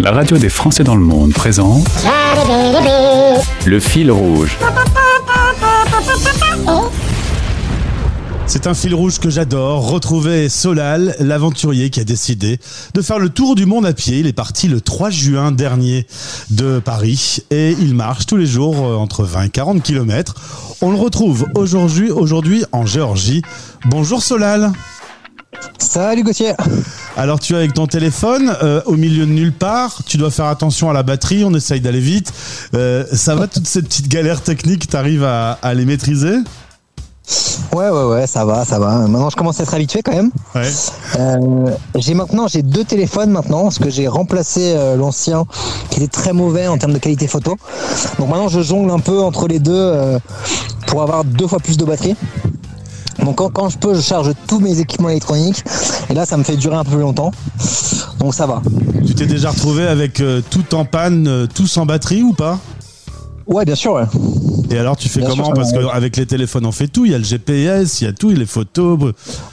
La radio des Français dans le monde présente Le fil rouge. C'est un fil rouge que j'adore. Retrouver Solal, l'aventurier qui a décidé de faire le tour du monde à pied. Il est parti le 3 juin dernier de Paris et il marche tous les jours euh, entre 20 et 40 km. On le retrouve aujourd'hui, aujourd'hui en Géorgie. Bonjour Solal. Salut Gauthier. Alors tu es avec ton téléphone euh, au milieu de nulle part, tu dois faire attention à la batterie, on essaye d'aller vite. Euh, ça va toutes ces petites galères techniques, t'arrives à, à les maîtriser? Ouais ouais ouais ça va ça va. Maintenant je commence à être habitué quand même. Ouais. Euh, j'ai maintenant j'ai deux téléphones maintenant parce que j'ai remplacé euh, l'ancien qui était très mauvais en termes de qualité photo. Donc maintenant je jongle un peu entre les deux euh, pour avoir deux fois plus de batterie. Donc quand, quand je peux je charge tous mes équipements électroniques et là ça me fait durer un peu plus longtemps. Donc ça va. Tu t'es déjà retrouvé avec euh, tout en panne, euh, tout sans batterie ou pas? Ouais bien sûr ouais. Et alors tu fais Bien comment? sûr, Parce qu'avec les téléphones on fait tout, il y a le GPS, il y a tout, il y a les photos.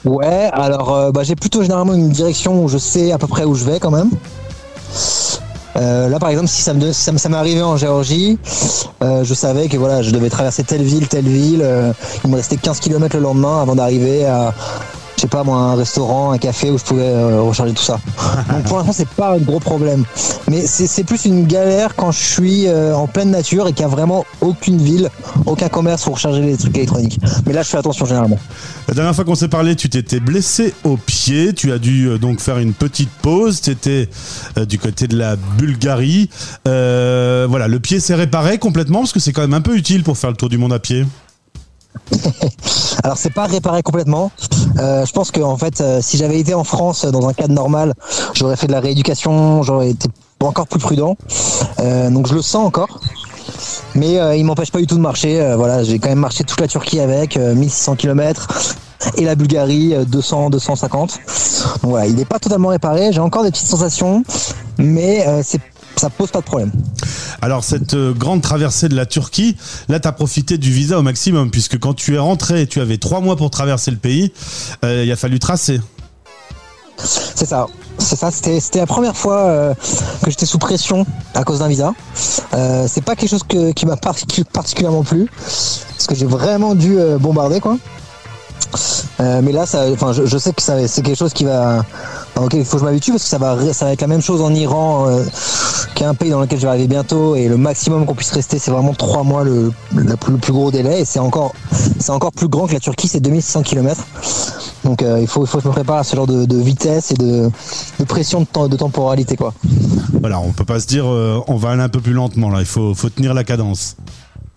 Ouais, alors euh, bah, j'ai plutôt généralement une direction où je sais à peu près où je vais quand même. Euh, là par exemple si ça me arrivé en Géorgie, euh, je savais que voilà je devais traverser telle ville, telle ville. euh, il me restait 15 km le lendemain avant d'arriver à sais pas moi un restaurant, un café où je pouvais euh, recharger tout ça. Donc pour l'instant c'est pas un gros problème. Mais c'est plus une galère quand je suis euh, en pleine nature et qu'il y a vraiment aucune ville, aucun commerce pour recharger les trucs électroniques. Mais là je fais attention généralement. La dernière fois qu'on s'est parlé, tu t'étais blessé au pied, tu as dû euh, donc faire une petite pause, tu étais du côté de la Bulgarie. Voilà, le pied s'est réparé complètement parce que c'est quand même un peu utile pour faire le tour du monde à pied. Alors c'est pas réparé complètement. Euh, je pense que en fait, euh, si j'avais été en France euh, dans un cadre normal, j'aurais fait de la rééducation, j'aurais été encore plus prudent. Donc je le sens encore. Mais il m'empêche pas du tout de marcher. Voilà, j'ai quand même marché toute la Turquie avec euh, 1600 km et la Bulgarie euh, 200 250. Donc voilà, il n'est pas totalement réparé. J'ai encore des petites sensations, mais c'est ça pose pas de problème. Alors cette euh, grande traversée de la Turquie, là tu as profité du visa au maximum puisque quand tu es rentré, tu avais trois mois pour traverser le pays, euh, il a fallu tracer. C'est ça. C'est ça. C'était, c'était la première fois euh, que j'étais sous pression à cause d'un visa. Euh, c'est pas quelque chose que- qui m'a particu- particulièrement plu parce que j'ai vraiment dû bombarder quoi. Euh, mais là, ça, enfin, je, je sais que ça, c'est quelque chose qui va, dans lequel il faut que je m'habitue parce que ça va, ça va être la même chose en Iran, euh, un pays dans lequel je vais arriver bientôt et le maximum qu'on puisse rester, c'est vraiment trois mois le, le plus gros délai et c'est encore, c'est encore plus grand que la Turquie, c'est 2600 km. Donc euh, il faut, il faut que je me prépare à ce genre de, de vitesse et de, de pression de, temps, de temporalité quoi. Voilà, on peut pas se dire euh, on va aller un peu plus lentement là, il faut, faut tenir la cadence.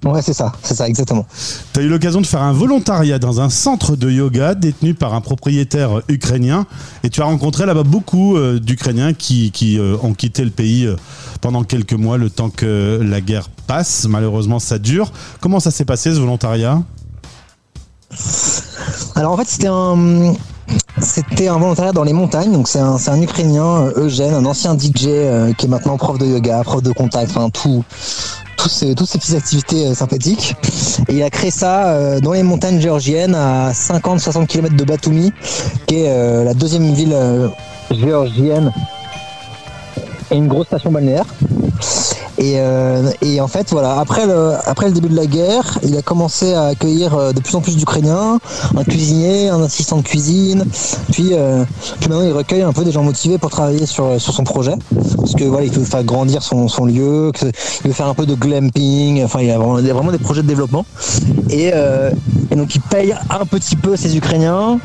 Ouais, c'est ça, c'est ça exactement. Tu as eu l'occasion de faire un volontariat dans un centre de yoga détenu par un propriétaire ukrainien et tu as rencontré là-bas beaucoup euh, d'Ukrainiens qui, qui euh, ont quitté le pays euh, pendant quelques mois, le temps que la guerre passe. Malheureusement, ça dure. Comment ça s'est passé ce volontariat? Alors en fait c'était un c'était un volontariat dans les montagnes, donc c'est un, un Ukrainien, Eugène, un ancien DJ euh, qui est maintenant prof de yoga, prof de contact, enfin tout, toutes ces petites activités euh, sympathiques. Il a créé ça euh, dans les montagnes géorgiennes à 50-60 km de Batumi, qui est euh, la deuxième ville géorgienne et une grosse station balnéaire. Et, euh, et en fait, voilà, après le, après le début de la guerre, il a commencé à accueillir euh, de plus en plus d'Ukrainiens, un cuisinier, un assistant de cuisine, puis, euh, puis maintenant il recueille un peu des gens motivés pour travailler sur, sur son projet, parce que voilà, il veut faire grandir son, son lieu, il veut faire un peu de glamping, enfin il y a vraiment, il y a vraiment des projets de développement. Et, euh, et donc il paye un petit peu ces Ukrainiens,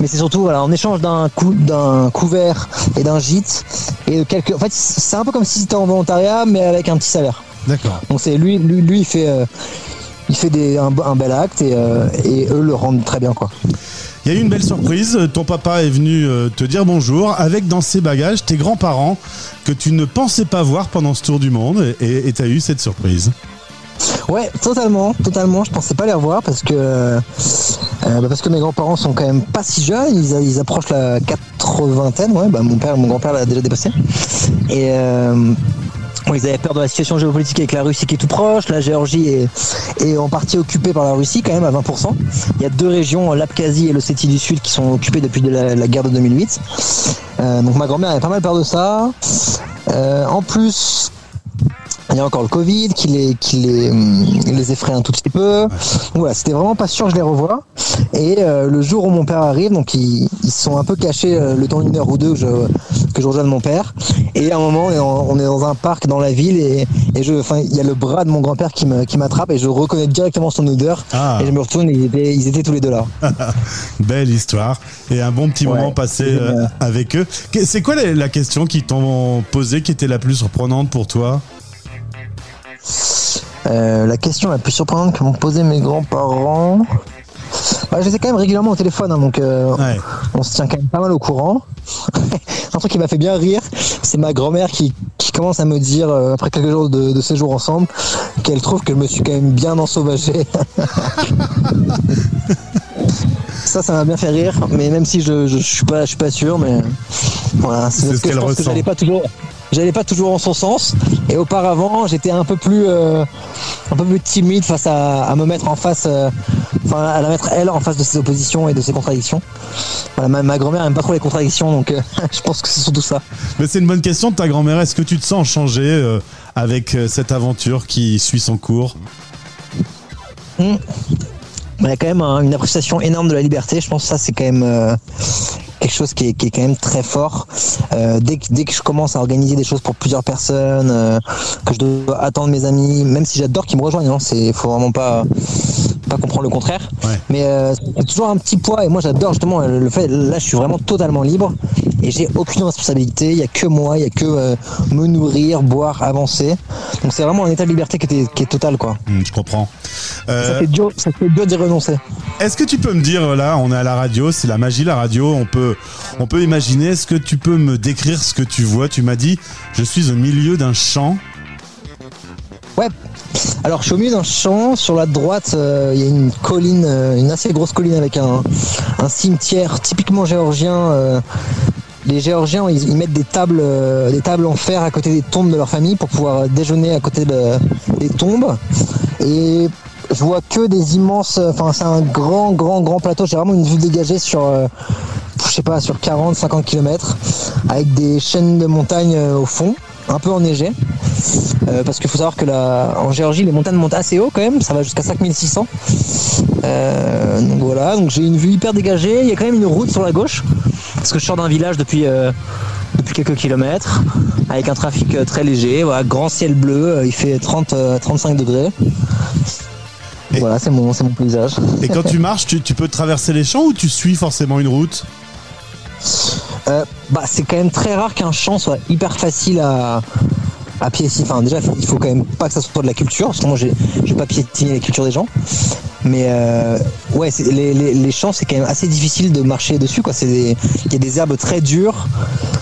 mais c'est surtout voilà, en échange d'un cou- d'un couvert et d'un gîte et de quelques. En fait, c'est un peu comme si c'était en volontariat, mais avec un petit salaire. D'accord. Donc c'est lui, lui, lui, il fait, euh, il fait des, un, un bel acte et, euh, et eux le rendent très bien quoi. Il y a eu une belle surprise. Ton papa est venu euh, te dire bonjour avec dans ses bagages tes grands-parents que tu ne pensais pas voir pendant ce tour du monde et tu as eu cette surprise. Ouais, totalement, totalement. Je pensais pas les revoir parce que euh, bah parce que mes grands-parents sont quand même pas si jeunes. Ils, approchent la 80 Ouais, bah mon père, mon grand-père l'a déjà dépassé. Et euh, ils avaient peur de la situation géopolitique avec la Russie qui est tout proche. La Géorgie est, en partie occupée par la Russie quand même à 20%. Il y a deux régions, l'Abkhazie et l'Ossétie du Sud, qui sont occupées depuis de la, guerre de 2008. Euh, donc ma grand-mère avait pas mal peur de ça. En plus, il y a encore le Covid qui les, qui les, hum, les effraie un tout petit peu. Voilà, c'était vraiment pas sûr que je les revois. Et euh, le jour où mon père arrive, donc ils, ils sont un peu cachés euh, le temps d'une heure ou deux que je, que je rejoigne mon père. Et à un moment, on est, en- on est dans un parc dans la ville et, et je, enfin, il y a le bras de mon grand-père qui me- qui m'attrape et je reconnais directement son odeur. Ah. Et je me retourne et ils étaient, ils étaient tous les deux là. Belle histoire et un bon petit Ouais, moment passé euh, génial. avec eux. C'est quoi la, la question qu'ils t'ont posée qui était la plus surprenante pour toi? Euh, la question la plus surprenante que m'ont posé mes grands-parents. Bah, je les ai quand même régulièrement au téléphone, hein, donc euh, Ouais. on se tient quand même pas mal au courant. un truc qui m'a fait bien rire, c'est ma grand-mère qui, qui commence à me dire, euh, après quelques jours de, de séjour ensemble, qu'elle trouve que je me suis quand même bien ensauvagé. ça, ça m'a bien fait rire, mais même si je, je, je suis pas, je suis pas sûr, mais voilà, C'est parce ce que je que ressent. j'allais pas toujours, j'allais pas toujours en son sens. Et auparavant, j'étais un peu plus, euh, un peu plus timide face à, à me mettre en face, euh, enfin à la mettre elle en face de ses oppositions et de ses contradictions. Voilà, ma, ma grand-mère aime pas trop les contradictions, donc euh, je pense que c'est surtout ça. Mais c'est une bonne question de ta grand-mère. Est-ce que tu te sens changé avec cette aventure qui suit son cours? Hmm. Y a quand même un- une appréciation énorme de la liberté. Je pense que ça, c'est quand même euh, quelque chose qui est, qui est quand même très fort. Euh, dès, que, dès que je commence à organiser des choses pour plusieurs personnes, euh, que je dois attendre mes amis, même si j'adore qu'ils me rejoignent, hein, c'est faut vraiment pas pas comprendre le contraire. Ouais. Mais euh, c'est toujours un petit poids et moi j'adore justement le fait. Là, je suis vraiment totalement libre et j'ai aucune responsabilité. Il y a que moi, il y a que euh, me nourrir, boire, avancer. Donc c'est vraiment un état de liberté qui est, qui est total quoi. Hmm, Je comprends. Ça Euh, fait dur, ça fait dur d'y renoncer. Est-ce que tu peux me dire, là, on est à la radio, c'est la magie, la radio, on peut, on peut imaginer, est-ce que tu peux me décrire ce que tu vois? Tu m'as dit, je suis au milieu d'un champ. Ouais. Alors, je suis au milieu d'un champ. Sur la droite, euh, il y a une colline, euh, une assez grosse colline avec un, cimetière typiquement géorgien. euh, les Géorgiens, ils, mettent des tables, des tables en fer à côté des tombes de leur famille pour pouvoir déjeuner à côté de- des tombes. Et je vois que des immenses. Enfin, c'est un grand, grand, grand plateau. J'ai vraiment une vue dégagée sur. je sais pas, sur 40, 50 km, avec des chaînes de montagnes au fond, un peu enneigées. Euh, parce qu'il faut savoir que la, en Géorgie, les montagnes montent assez haut quand même, ça va jusqu'à 5600. Euh, donc voilà, donc j'ai une vue hyper dégagée. Il y a quand même une route sur la gauche, parce que je sors d'un village depuis, euh, depuis quelques kilomètres, avec un trafic très léger. Voilà, grand ciel bleu, il fait 30, euh, 35 degrés. Et- Voilà, c'est mon, c'est mon paysage. Et quand tu marches, tu, tu peux traverser les champs ou tu suis forcément une route? Euh, bah, c'est quand même très rare qu'un champ soit hyper facile à, à piétiner. Enfin, déjà, il faut quand même pas que ça soit de la culture, parce que moi, vais pas piétiner les cultures des gens. Mais euh, ouais, les, les, les champs, c'est quand même assez difficile de marcher dessus. Il y a des herbes très dures.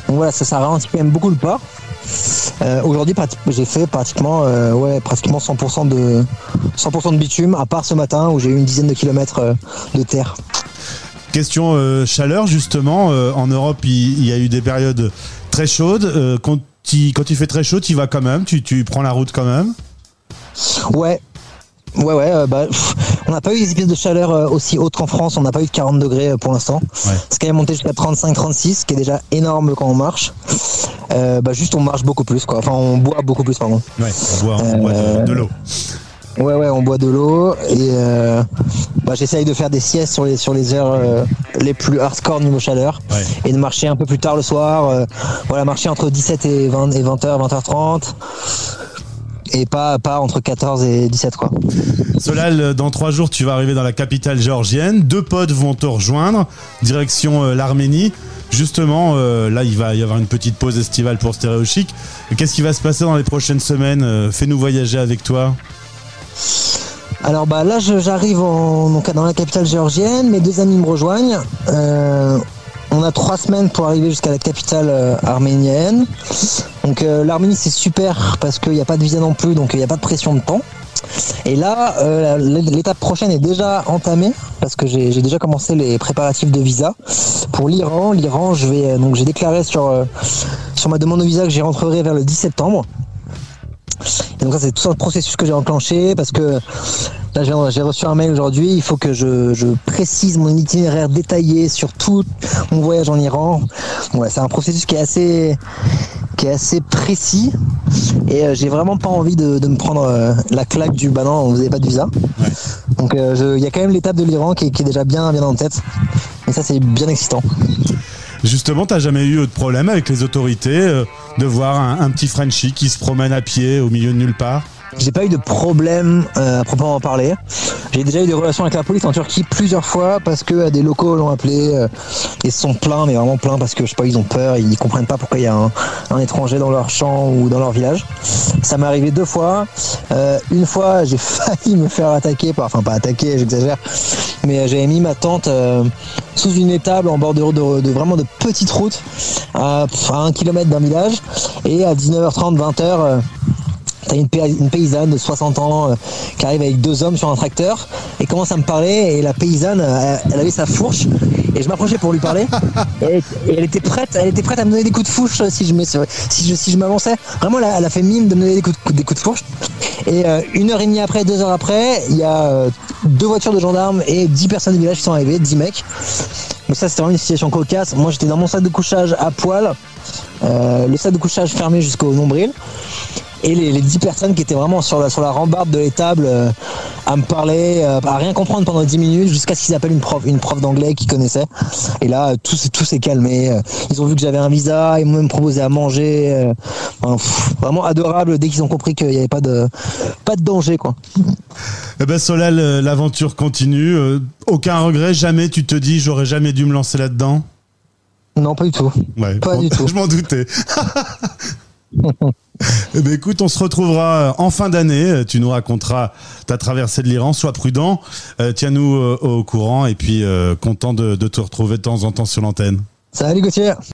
Donc voilà, ça, ça ralentit quand même beaucoup le pas. Euh, Aujourd'hui, j'ai fait pratiquement, ouais, pratiquement 100% de 100% de bitume, à part ce matin où j'ai eu une dizaine de kilomètres de terre. Question euh, chaleur, justement. euh, en Europe, il, il y a eu des périodes très chaudes. euh, quand, il, quand il fait très chaud, tu y vas quand même, tu, tu prends la route quand même? Ouais. Ouais, ouais, bah, pff, on n'a pas eu des épices de chaleur aussi hautes qu'en France, on n'a pas eu de 40 degrés pour l'instant. Ouais. C'est quand même monté jusqu'à 35-36, ce qui est déjà énorme quand on marche. Bah, juste on marche beaucoup plus, quoi. Enfin, on boit beaucoup plus, pardon. Ouais, on boit, on boit de, de l'eau. Ouais, ouais, on boit de l'eau et euh, bah, j'essaye de faire des siestes sur les, sur les heures euh, les plus hardcore niveau chaleur Ouais. et de marcher un peu plus tard le soir. euh, voilà, marcher entre 17 et 20 et 20h, 20h30 et pas, pas entre 14 et 17 quoi. Solal, dans trois jours, tu vas arriver dans la capitale géorgienne. Deux potes vont te rejoindre, direction euh, l'Arménie. Justement, euh, là, il va y avoir une petite pause estivale pour Stéréo Chic. Qu'est-ce qui va se passer dans les prochaines semaines? Euh, Fais-nous voyager avec toi. Alors bah là j'arrive dans la capitale géorgienne, mes deux amis me rejoignent. Euh, on a trois semaines pour arriver jusqu'à la capitale euh, arménienne. Donc euh, l'Arménie c'est super parce qu'il n'y a pas de visa non plus, donc il n'y a pas de pression de temps. Et là, l'étape prochaine est déjà entamée parce que j'ai déjà commencé les préparatifs de visa pour l'Iran. L'Iran, je vais donc j'ai déclaré sur ma demande de visa que j'y rentrerai vers le 10 septembre. Et donc ça c'est tout ça le processus que j'ai enclenché parce que là j'ai reçu un mail aujourd'hui, il faut que je, je précise mon itinéraire détaillé sur tout mon voyage en Iran. Ouais, c'est un processus qui est assez qui est assez précis et euh, j'ai vraiment pas envie de, de me prendre euh, la claque du bah non, vous n'avez pas de visa. Donc euh, il y a quand même l'étape de l'Iran qui, est- qui est déjà bien, bien en tête. Et ça, c'est bien excitant. Justement, t'as jamais eu de problème avec les autorités euh, de voir un, un petit Frenchie qui se promène à pied au milieu de nulle part? J'ai pas eu de problème euh, à proprement parler. J'ai déjà eu des relations avec la police en Turquie plusieurs fois parce que euh, des locaux l'ont appelé euh, et se sont plaints, mais vraiment plaints parce que je sais pas, ils ont peur, ils comprennent pas pourquoi il y a un, un étranger dans leur champ ou dans leur village. Ça m'est arrivé deux fois. Euh, une fois, j'ai failli me faire attaquer, enfin pas attaquer, j'exagère, mais euh, j'avais mis ma tente sous une étable en bord de, de- de- vraiment de petites routes à, à un kilomètre d'un village et à 19h30, 20h. T'as une, pay- une paysanne de 60 ans euh, qui arrive avec deux hommes sur un tracteur et commence à me parler et la paysanne euh, elle avait sa fourche et je m'approchais pour lui parler. Et, et elle était prête elle était prête à me donner des coups de fourche si je me- si je, si je m'avançais. Vraiment elle a, elle a fait mime de me donner des coups de, des coups de fourche. Et euh, une heure et demie après deux heures après il y a euh, deux voitures de gendarmes et dix personnes du village qui sont arrivées dix mecs. Mais ça c'était vraiment une situation cocasse. Moi j'étais dans mon sac de couchage à poil euh, le sac de couchage fermé jusqu'au nombril et les, les 10 personnes qui étaient vraiment sur la, sur la rambarde de l'étable euh, à me parler, euh, à rien comprendre pendant 10 minutes jusqu'à ce qu'ils appellent une prof, une prof d'anglais qu'ils connaissaient. Et là, tout, s'est- tout s'est calmé. Euh, Ils ont vu que j'avais un visa, ils m'ont même proposé à manger. enfin, pff, vraiment adorable dès qu'ils ont compris qu'il n'y avait pas de, pas de danger. quoi. Eh ben Solal, l'aventure continue. aucun regret, jamais tu te dis j'aurais jamais dû me lancer là-dedans? Non, pas du tout. Ouais, Pas du tout. Je m'en doutais. Eh ben écoute, on se retrouvera en fin d'année. Tu nous raconteras ta traversée de l'Iran. Sois prudent. Euh, Tiens-nous euh, au courant et puis euh, content de, de te retrouver de temps en temps sur l'antenne. Salut Gauthier